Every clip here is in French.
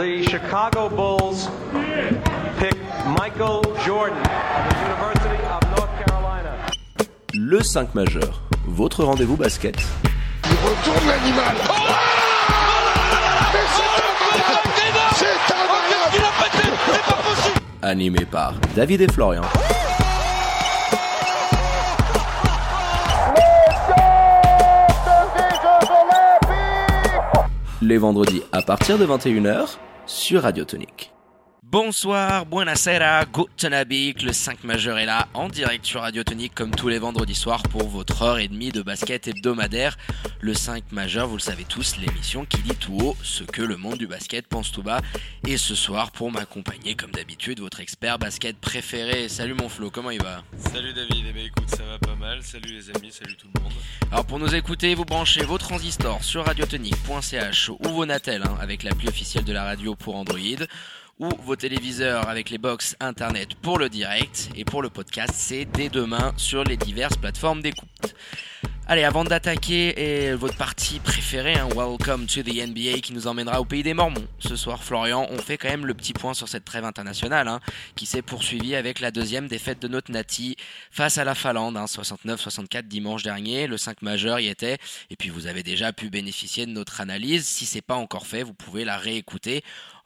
the Chicago Bulls pick Michael Jordan of the University of North Carolina. Le 5 majeur, votre rendez-vous basket. Il retourne l'animal. Oh c'est C'est Animé par David et Florian. Les vendredis à partir de 21h sur Radio Tonique. Bonsoir, buonasera, guten Abend, le 5 majeur est là en direct sur Radio Tonique comme tous les vendredis soirs pour votre heure et demie de basket hebdomadaire. Le 5 majeur, vous le savez tous, l'émission qui dit tout haut ce que le monde du basket pense tout bas. Et ce soir, pour m'accompagner comme d'habitude, votre expert basket préféré. Salut mon Flo, comment il va? Salut David, eh ben écoute, ça va pas mal. Salut les amis, salut tout le monde. Alors pour nous écouter, vous branchez vos transistors sur radiotonique.ch ou vos Natel hein, avec l'appli officielle de la radio pour Android ou vos téléviseurs avec les box internet pour le direct et pour le podcast c'est dès demain sur les diverses plateformes d'écoute. Allez, avant d'attaquer votre partie préférée, hein, Welcome to the NBA qui nous emmènera au pays des Mormons. Ce soir, Florian, on fait quand même le petit point sur cette trêve internationale hein, qui s'est poursuivie avec la deuxième défaite de notre Nati face à la Finlande, hein, 69-64 dimanche dernier. Le 5 majeur y était. Et puis vous avez déjà pu bénéficier de notre analyse. Si c'est pas encore fait, vous pouvez la réécouter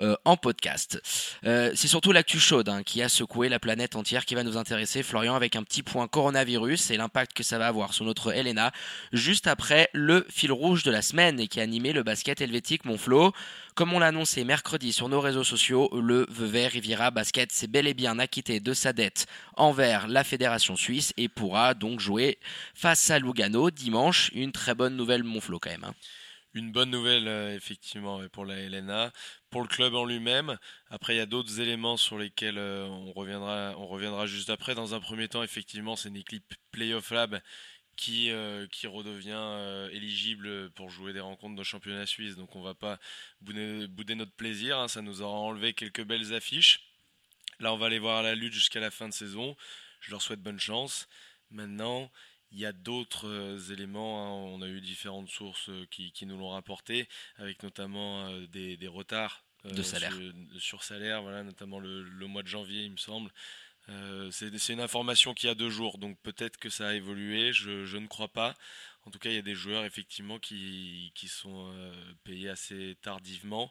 euh, en podcast. Euh, c'est surtout l'actu chaude hein, qui a secoué la planète entière qui va nous intéresser, Florian, avec un petit point coronavirus et l'impact que ça va avoir sur notre Helena, juste après le fil rouge de la semaine et qui a animé le basket helvétique Montflot. Comme on l'a annoncé mercredi sur nos réseaux sociaux, le Vevey Riviera Basket s'est bel et bien acquitté de sa dette envers la fédération suisse et pourra donc jouer face à Lugano dimanche. Une très bonne nouvelle Montflot quand même. Hein. Une bonne nouvelle, euh, effectivement, pour la Helena, pour le club en lui-même. Après, il y a d'autres éléments sur lesquels euh, on, reviendra, juste après. Dans un premier temps, effectivement, c'est une équipe Playoff Lab qui, euh, redevient éligible pour jouer des rencontres de championnat suisse. Donc, on ne va pas bouder, notre plaisir. Hein. Ça nous aura enlevé quelques belles affiches. Là, on va aller voir la lutte jusqu'à la fin de saison. Je leur souhaite bonne chance. Maintenant, il y a d'autres euh, éléments, hein. on a eu différentes sources euh, qui, nous l'ont rapporté, avec notamment euh, des, retards de salaire. Sur, salaire, voilà, notamment le, mois de janvier, il me semble. c'est une information qui a deux jours, donc peut-être que ça a évolué, je, ne crois pas. En tout cas, il y a des joueurs effectivement qui, sont payés assez tardivement.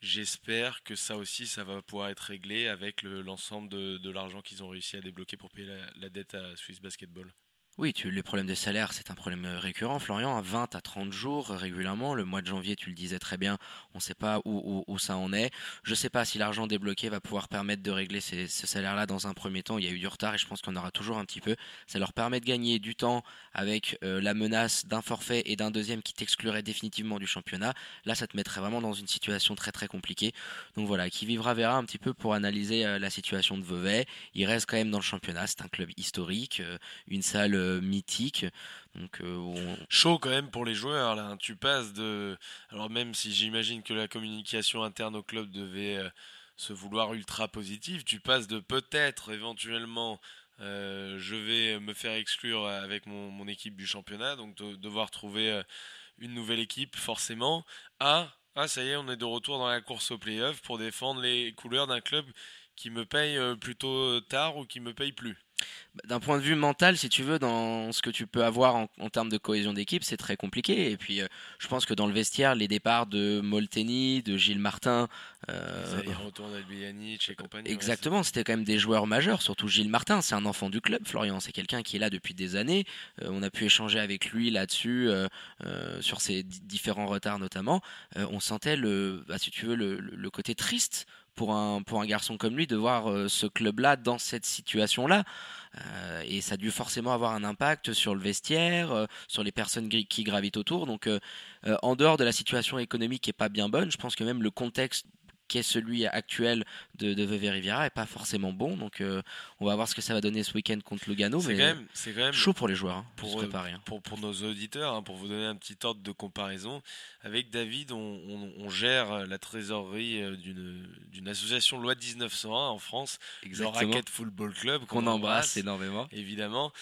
J'espère que ça aussi, ça va pouvoir être réglé avec l'ensemble de, l'argent qu'ils ont réussi à débloquer pour payer la, la dette à Swiss Basketball. Oui, tu, les problèmes de salaire, c'est un problème euh, récurrent, Florian, à 20 à 30 jours euh, régulièrement. Le mois de janvier, tu le disais très bien, on ne sait pas où, ça en est. Je ne sais pas si l'argent débloqué va pouvoir permettre de régler ces, ce salaire-là dans un premier temps. Il y a eu du retard et je pense qu'on aura toujours un petit peu. Ça leur permet de gagner du temps avec euh, la menace d'un forfait et d'un deuxième qui t'exclurait définitivement du championnat. Là, ça te mettrait vraiment dans une situation très très compliquée. Donc voilà, qui vivra verra un petit peu pour analyser la situation de Vevey. Il reste quand même dans le championnat, c'est un club historique, une salle mythique. Donc, euh, Chaud quand même pour les joueurs. Là. Tu passes de. Alors, même si j'imagine que la communication interne au club devait euh, se vouloir ultra positive, tu passes de peut-être éventuellement. je vais me faire exclure avec mon, équipe du championnat, donc de, devoir trouver une nouvelle équipe forcément, à ah ça y est, on est de retour dans la course au playoff pour défendre les couleurs d'un club qui me paye plutôt tard ou qui me paye plus. D'un point de vue mental, si tu veux, dans ce que tu peux avoir en, termes de cohésion d'équipe, c'est très compliqué. Et puis, euh, je pense que dans le vestiaire, les départs de Molteni, de Gilles Martin, euh, et compagnie. Exactement, c'était quand même des joueurs majeurs, surtout Gilles Martin. C'est un enfant du club, Florian. C'est quelqu'un qui est là depuis des années. Euh, on a pu échanger avec lui là-dessus, sur ses différents retards notamment. on sentait le, bah, si tu veux, le côté triste pour un, pour un garçon comme lui de voir euh, ce club-là dans cette situation-là. Euh, et ça a dû forcément avoir un impact sur le vestiaire, euh, sur les personnes qui gravitent autour. Donc, en dehors de la situation économique qui est pas bien bonne, je pense que même le contexte qui est celui actuel de, de Veve Riviera est pas forcément bon. Donc euh, on va voir ce que ça va donner ce week-end contre Lugano. C'est quand, quand, même chaud pour les joueurs, hein, pour, se préparer. Hein. Pour, pour, nos auditeurs, hein, pour vous donner un petit ordre de comparaison, avec David, on, on, gère la trésorerie euh, d'une association loi 1901 en France, Exactement. le Racket Football Club, qu'on embrasse énormément. Évidemment.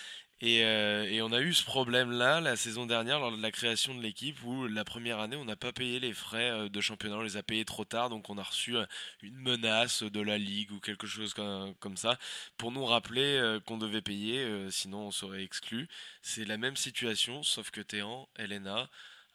Et, euh, et on a eu ce problème-là la saison dernière lors de la création de l'équipe où la première année on n'a pas payé les frais euh, de championnat, on les a payés trop tard, donc on a reçu euh, une menace de la ligue ou quelque chose comme, ça pour nous rappeler qu'on devait payer, sinon on serait exclu. C'est la même situation, sauf que Théan, Elena,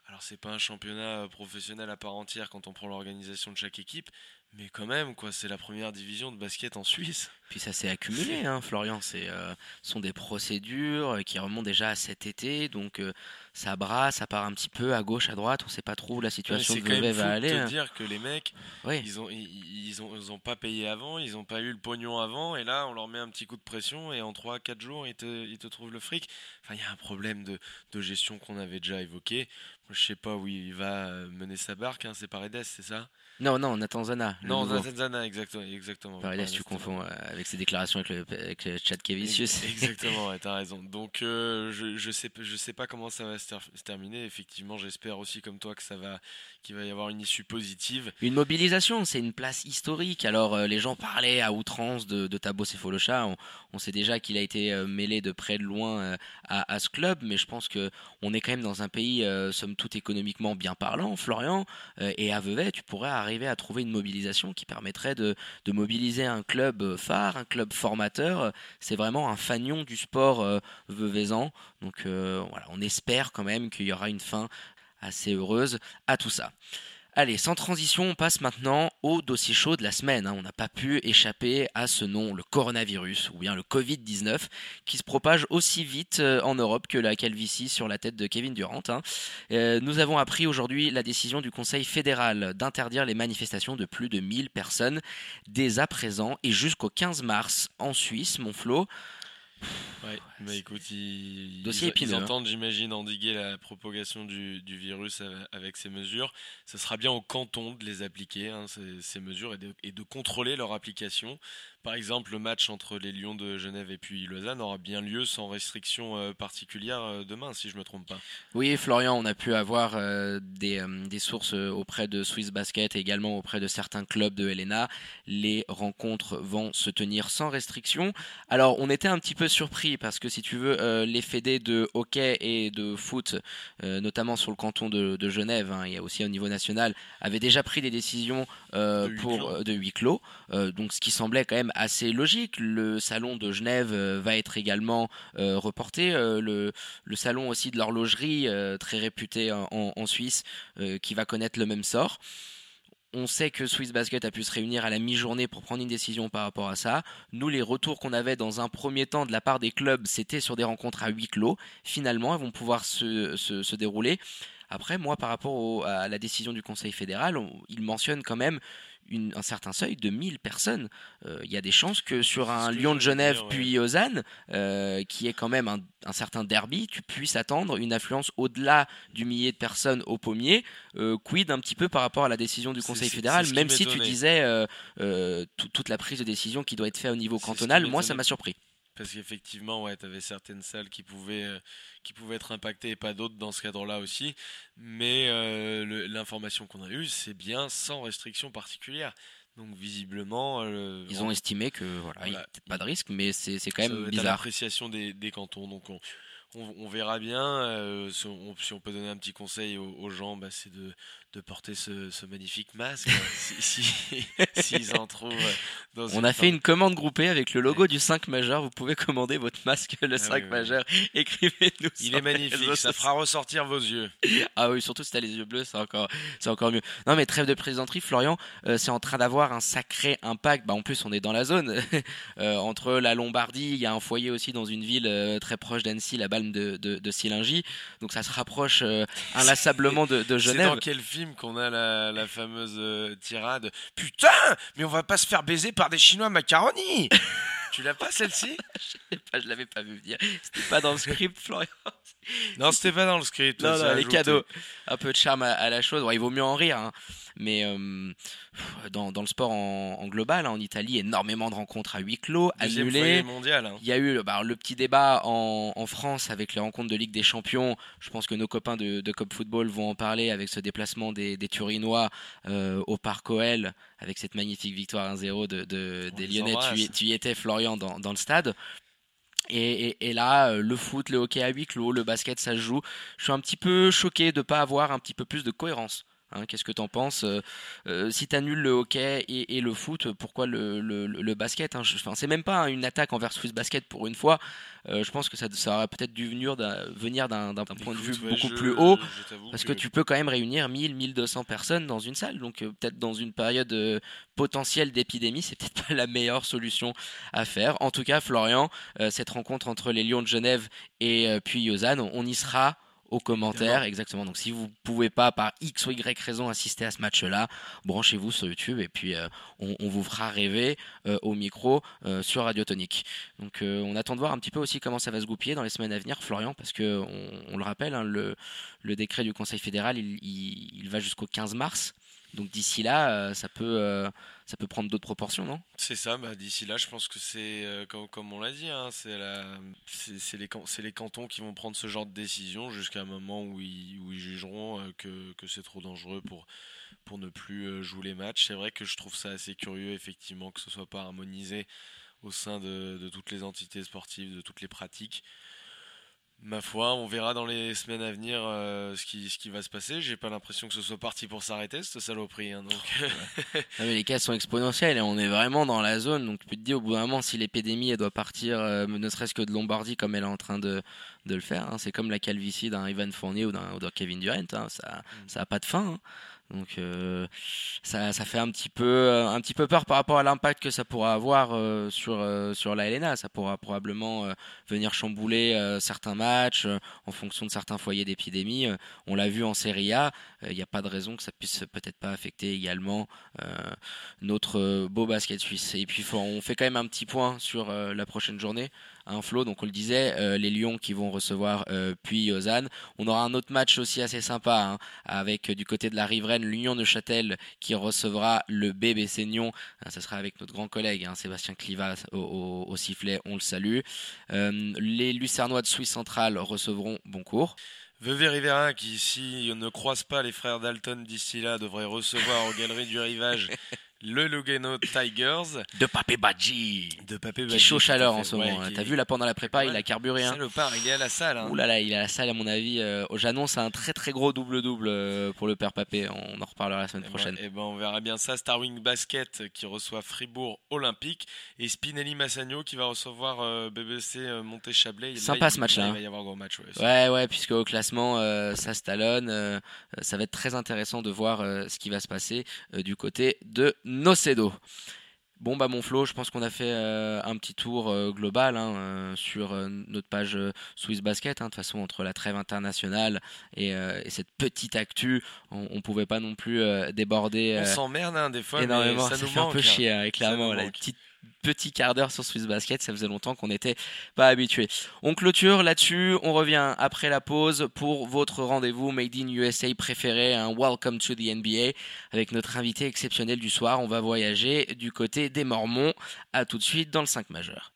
alors c'est pas un championnat professionnel à part entière quand on prend l'organisation de chaque équipe, mais quand même quoi, c'est la première division de basket en Suisse. Puis ça s'est accumulé, hein, Florian. C'est euh, sont des procédures euh, qui remontent déjà à cet été, donc euh, ça brasse, ça part un petit peu à gauche, à droite. On sait pas trop où la situation C'est de quand même Vevey fou va de aller. te hein. dire que les mecs, Oui. ils ont, ils, ils ont, ils ont pas payé avant, ils ont pas eu le pognon avant, et là on leur met un petit coup de pression, et en 3-4 jours ils te, ils te trouvent le fric. Enfin, il y a un problème de, de gestion qu'on avait déjà évoqué. Je sais pas où il va mener sa barque, hein, c'est Paredes, c'est ça? Non, non, Nathan Zana. Non. Zana, exactement. exactement. Paredes, tu confonds euh, avec ses déclarations avec le, avec le Chad Kevicius. Exactement, ouais, t'as raison. Donc euh, je, je sais je sais pas comment ça va se, ter- se terminer. Effectivement, j'espère aussi comme toi que ça va qu'il va y avoir une issue positive. Une mobilisation, c'est une place historique. Alors euh, les gens parlaient à outrance de, de Thabo Sefolosha. On, on sait déjà qu'il a été mêlé de près de loin à, à ce club, mais je pense que on est quand même dans un pays, euh, somme toute économiquement bien parlant, Florian, euh, et à Vevey, tu pourrais arriver à trouver une mobilisation qui permettrait de, mobiliser un club euh, phare, un club formateur. C'est vraiment un fanion du sport euh. Donc euh, voilà, on espère quand même qu'il y aura une fin assez heureuse à tout ça. Allez, sans transition, on passe maintenant au dossier chaud de la semaine. hein. On n'a pas pu échapper à ce nom, le coronavirus, ou bien le Covid-19, qui se propage aussi vite euh, en Europe que la calvitie sur la tête de Kevin Durant. hein. Euh, nous avons appris aujourd'hui la décision du Conseil fédéral d'interdire les manifestations de plus de 1000 personnes dès à présent et jusqu'au 15 mars en Suisse, mon Flo. Ouais, mais écoute, ils, Dossier ils- épineux, ils hein. entendent, j'imagine, endiguer la propagation du, du virus avec ces mesures. Ce sera bien au canton de les appliquer, hein, ces, ces mesures, et de, et de contrôler leur application. Par exemple, le match entre les Lions de Genève et puis Lausanne aura bien lieu sans restriction euh, particulière euh, demain, si je me trompe pas. Oui, Florian, on a pu avoir euh, des, des sources auprès de Swiss Basket et également auprès de certains clubs de Helena. Les rencontres vont se tenir sans restriction. Alors, on était un petit peu surpris parce que si tu veux, les fédés de hockey et de foot, notamment sur le canton de, de Genève, hein, et aussi au niveau national, avaient déjà pris des décisions euh, De huis pour clos. euh, de huis clos. Euh, donc, ce qui semblait quand même assez logique. Le salon de Genève euh, va être également euh, reporté. Euh, le, salon aussi de l'horlogerie, très réputé en, Suisse, qui va connaître le même sort. On sait que Swiss Basket a pu se réunir à la mi-journée pour prendre une décision par rapport à ça. Nous, les retours qu'on avait dans un premier temps de la part des clubs, c'était sur des rencontres à huis clos. Finalement, elles vont pouvoir se dérouler. Après, moi, par rapport au- à la décision du Conseil fédéral, on- il mentionne quand même une- un certain seuil de 1000 personnes. Euh, Il y a des chances que sur un Lyon de Genève dire, ouais. puis Lausanne, euh, qui est quand même un, un certain derby, tu puisses attendre une affluence au-delà du millier de personnes au pommier. Euh, quid un petit peu par rapport à la décision du Conseil fédéral, même si tu disais tout- toute la prise de décision qui doit être faite au niveau cantonal, moi ça m'a surpris. Parce qu'effectivement, ouais, tu avais certaines salles qui pouvaient, euh, qui pouvaient être impactées et pas d'autres dans ce cadre-là aussi. Mais euh, l'information qu'on a eue, c'est bien sans restriction particulière. Donc visiblement, euh, Ils on- ont estimé que voilà, il n'y Voilà. a pas de risque, mais c'est c'est quand même bizarre. l'appréciation des, des cantons. Donc on, on, on verra bien. euh, si, on, si on peut donner un petit conseil aux, aux gens, bah, c'est de, de porter ce, ce magnifique masque. hein, si, si- s'ils en trouvent. euh, Dans On a fait une commande groupée avec le logo Ouais. du 5 majeur. Vous pouvez commander votre masque, le 5 Ah oui. majeur. Écrivez-nous. Il est magnifique, ça fera ressortir vos yeux. Ah oui, surtout si t'as les yeux bleus, c'est encore, c'est encore mieux. Non, mais trêve de plaisanterie, Florian, euh, c'est en train d'avoir un sacré impact. Bah, en plus, on est dans la zone. Euh, entre la Lombardie, il y a un foyer aussi dans une ville euh, très proche d'Annecy, la balme de, de. Donc ça se rapproche inlassablement de, de C'est Genève. dans quel film qu'on a la, la fameuse euh, tirade Putain, mais on va pas se faire baiser par des Chinois macaroni Tu l'as pas celle-ci? Je l'avais pas vu venir. C'était pas dans le script, Florian. Non, c'était pas dans le script. Non, non, les ajouté. cadeaux. Un peu de charme à, à la chose. Bon, il vaut mieux en rire. hein. Mais euh, dans, dans le sport en, en global, hein, en Italie, énormément de rencontres à huis clos, Deuxième annulées. mondial. hein. Il y a eu bah, le petit débat en, en France avec les rencontres de Ligue des Champions. Je pense que nos copains de, de Cop Football vont en parler avec ce déplacement des, des Turinois euh, au Parc OL avec cette magnifique victoire 1-0 de, de- On des Lyonnais. Tu, y- embrasse. tu y étais, Florian, dans, dans le stade. Et, là, le foot, le hockey à huis clos, le basket, ça se joue. Je suis un petit peu choqué de ne pas avoir un petit peu plus de cohérence Hein, qu'est-ce que tu en penses euh, euh, Si tu annules le hockey et, le foot, pourquoi le, basket hein, C'est même pas une attaque envers Swiss Basket pour une fois. Euh, je pense que ça, ça aurait peut-être dû venir d'un point de vue beaucoup plus haut. Parce que... tu peux quand même réunir 1000, 1200 personnes dans une salle. Donc peut-être dans une période potentielle d'épidémie, c'est peut-être pas la meilleure solution à faire. En tout cas, Florian, cette rencontre entre les Lions de Genève et puis Lausanne, on y sera aux commentaires. Exactement. Donc si vous pouvez pas par X ou Y raison assister à ce match-là, branchez-vous sur YouTube et puis euh, on, vous fera rêver euh, au micro euh, sur Radio Tonique. Donc on attend de voir un petit peu aussi comment ça va se goupiller dans les semaines à venir, Florian, parce que on, le rappelle, hein, le, le, décret du Conseil fédéral, il, il va jusqu'au 15 mars. Donc d'ici là, ça peut ça peut prendre d'autres proportions, non? C'est ça, bah, d'ici là, je pense que c'est, euh, comme, on l'a dit, hein, c'est, les, cantons qui vont prendre ce genre de décision jusqu'à un moment où ils, jugeront euh, que, c'est trop dangereux pour, pour ne plus euh, jouer les matchs. C'est vrai que je trouve ça assez curieux, effectivement, que ce soit pas harmonisé au sein de toutes les entités sportives, de toutes les pratiques. Ma foi, on verra dans les semaines à venir euh, ce, qui, ce qui va se passer. J'ai pas l'impression que ce soit parti pour s'arrêter, cette saloperie. Hein, donc... les cas sont exponentiels et on est vraiment dans la zone. Donc tu peux te dire au bout d'un moment, si l'épidémie elle doit partir, euh, ne serait-ce que de Lombardie comme elle est en train de, de le faire, hein. c'est comme la calvitie d'un Ivan Fournier ou d'un Kevin Durant. Hein. ça n'a mm. pas de fin. Donc euh, ça, ça, fait un petit peu euh, un petit peu peur par rapport à l'impact que ça pourra avoir euh, sur sur la Helena. Ça pourra probablement venir chambouler certains matchs en fonction de certains foyers d'épidémie. on l'a vu en Serie A. Il n'y a pas de raison que ça puisse peut-être pas affecter également notre beau basket suisse. Et puis on fait quand même un petit point sur la prochaine journée un flot. Donc on le disait, les Lions qui vont recevoir puis Lausanne. On aura un autre match aussi assez sympa hein, avec du côté de la riveraine l'Union de Châtel qui recevra le BBC Nyon. Ce sera avec notre grand collègue hein, Sébastien Cliva au, sifflet, on le salue. les Lucernois de Suisse centrale recevront Boncourt. Veuve Rivera, qui, si ne croise pas les frères Dalton d'ici là, devrait recevoir aux Galeries du Rivage le Lugano Tigers. De Papé Badji. De Papé Badji. Qui est chaud chaleur en ce moment. T'as vu là pendant la prépa, il a carburé. Hein. part, il est à la salle. Hein. Ouh là là, il est à la salle à mon avis. Euh, J'annonce un très très gros double-double euh, pour le père Papé. On en reparlera la semaine eh ben, prochaine. et eh ben, on verra bien ça. Starwing Basket qui reçoit Fribourg Olympique et Spinelli Massagno qui va recevoir euh, BBC euh, Monté-Chablais. Sympa ce match-là. Il va y avoir un gros match. Ouais, ouais, puisque au classement, ça se talonne. ça va être très intéressant de voir ce qui va se passer du côté de Nocedo. Bon bah mon Flo, je pense qu'on a fait euh, un petit tour euh, global hein, euh, sur notre page Swiss Basket. Hein. De toute façon, entre la trêve internationale et, cette petite actu, on, ne pouvait pas non plus déborder. on s'emmerde hein, des fois, énormément. ça, nous fait un peu chier, clairement. La petite petit quart d'heure sur Swiss Basket. Ça faisait longtemps qu'on n'était pas habitué. On clôture là-dessus. On revient après la pause pour votre rendez-vous Made in USA préféré, un Welcome to the NBA avec notre invité exceptionnel du soir. On va voyager du côté des Mormons. À tout de suite dans le 5 majeur.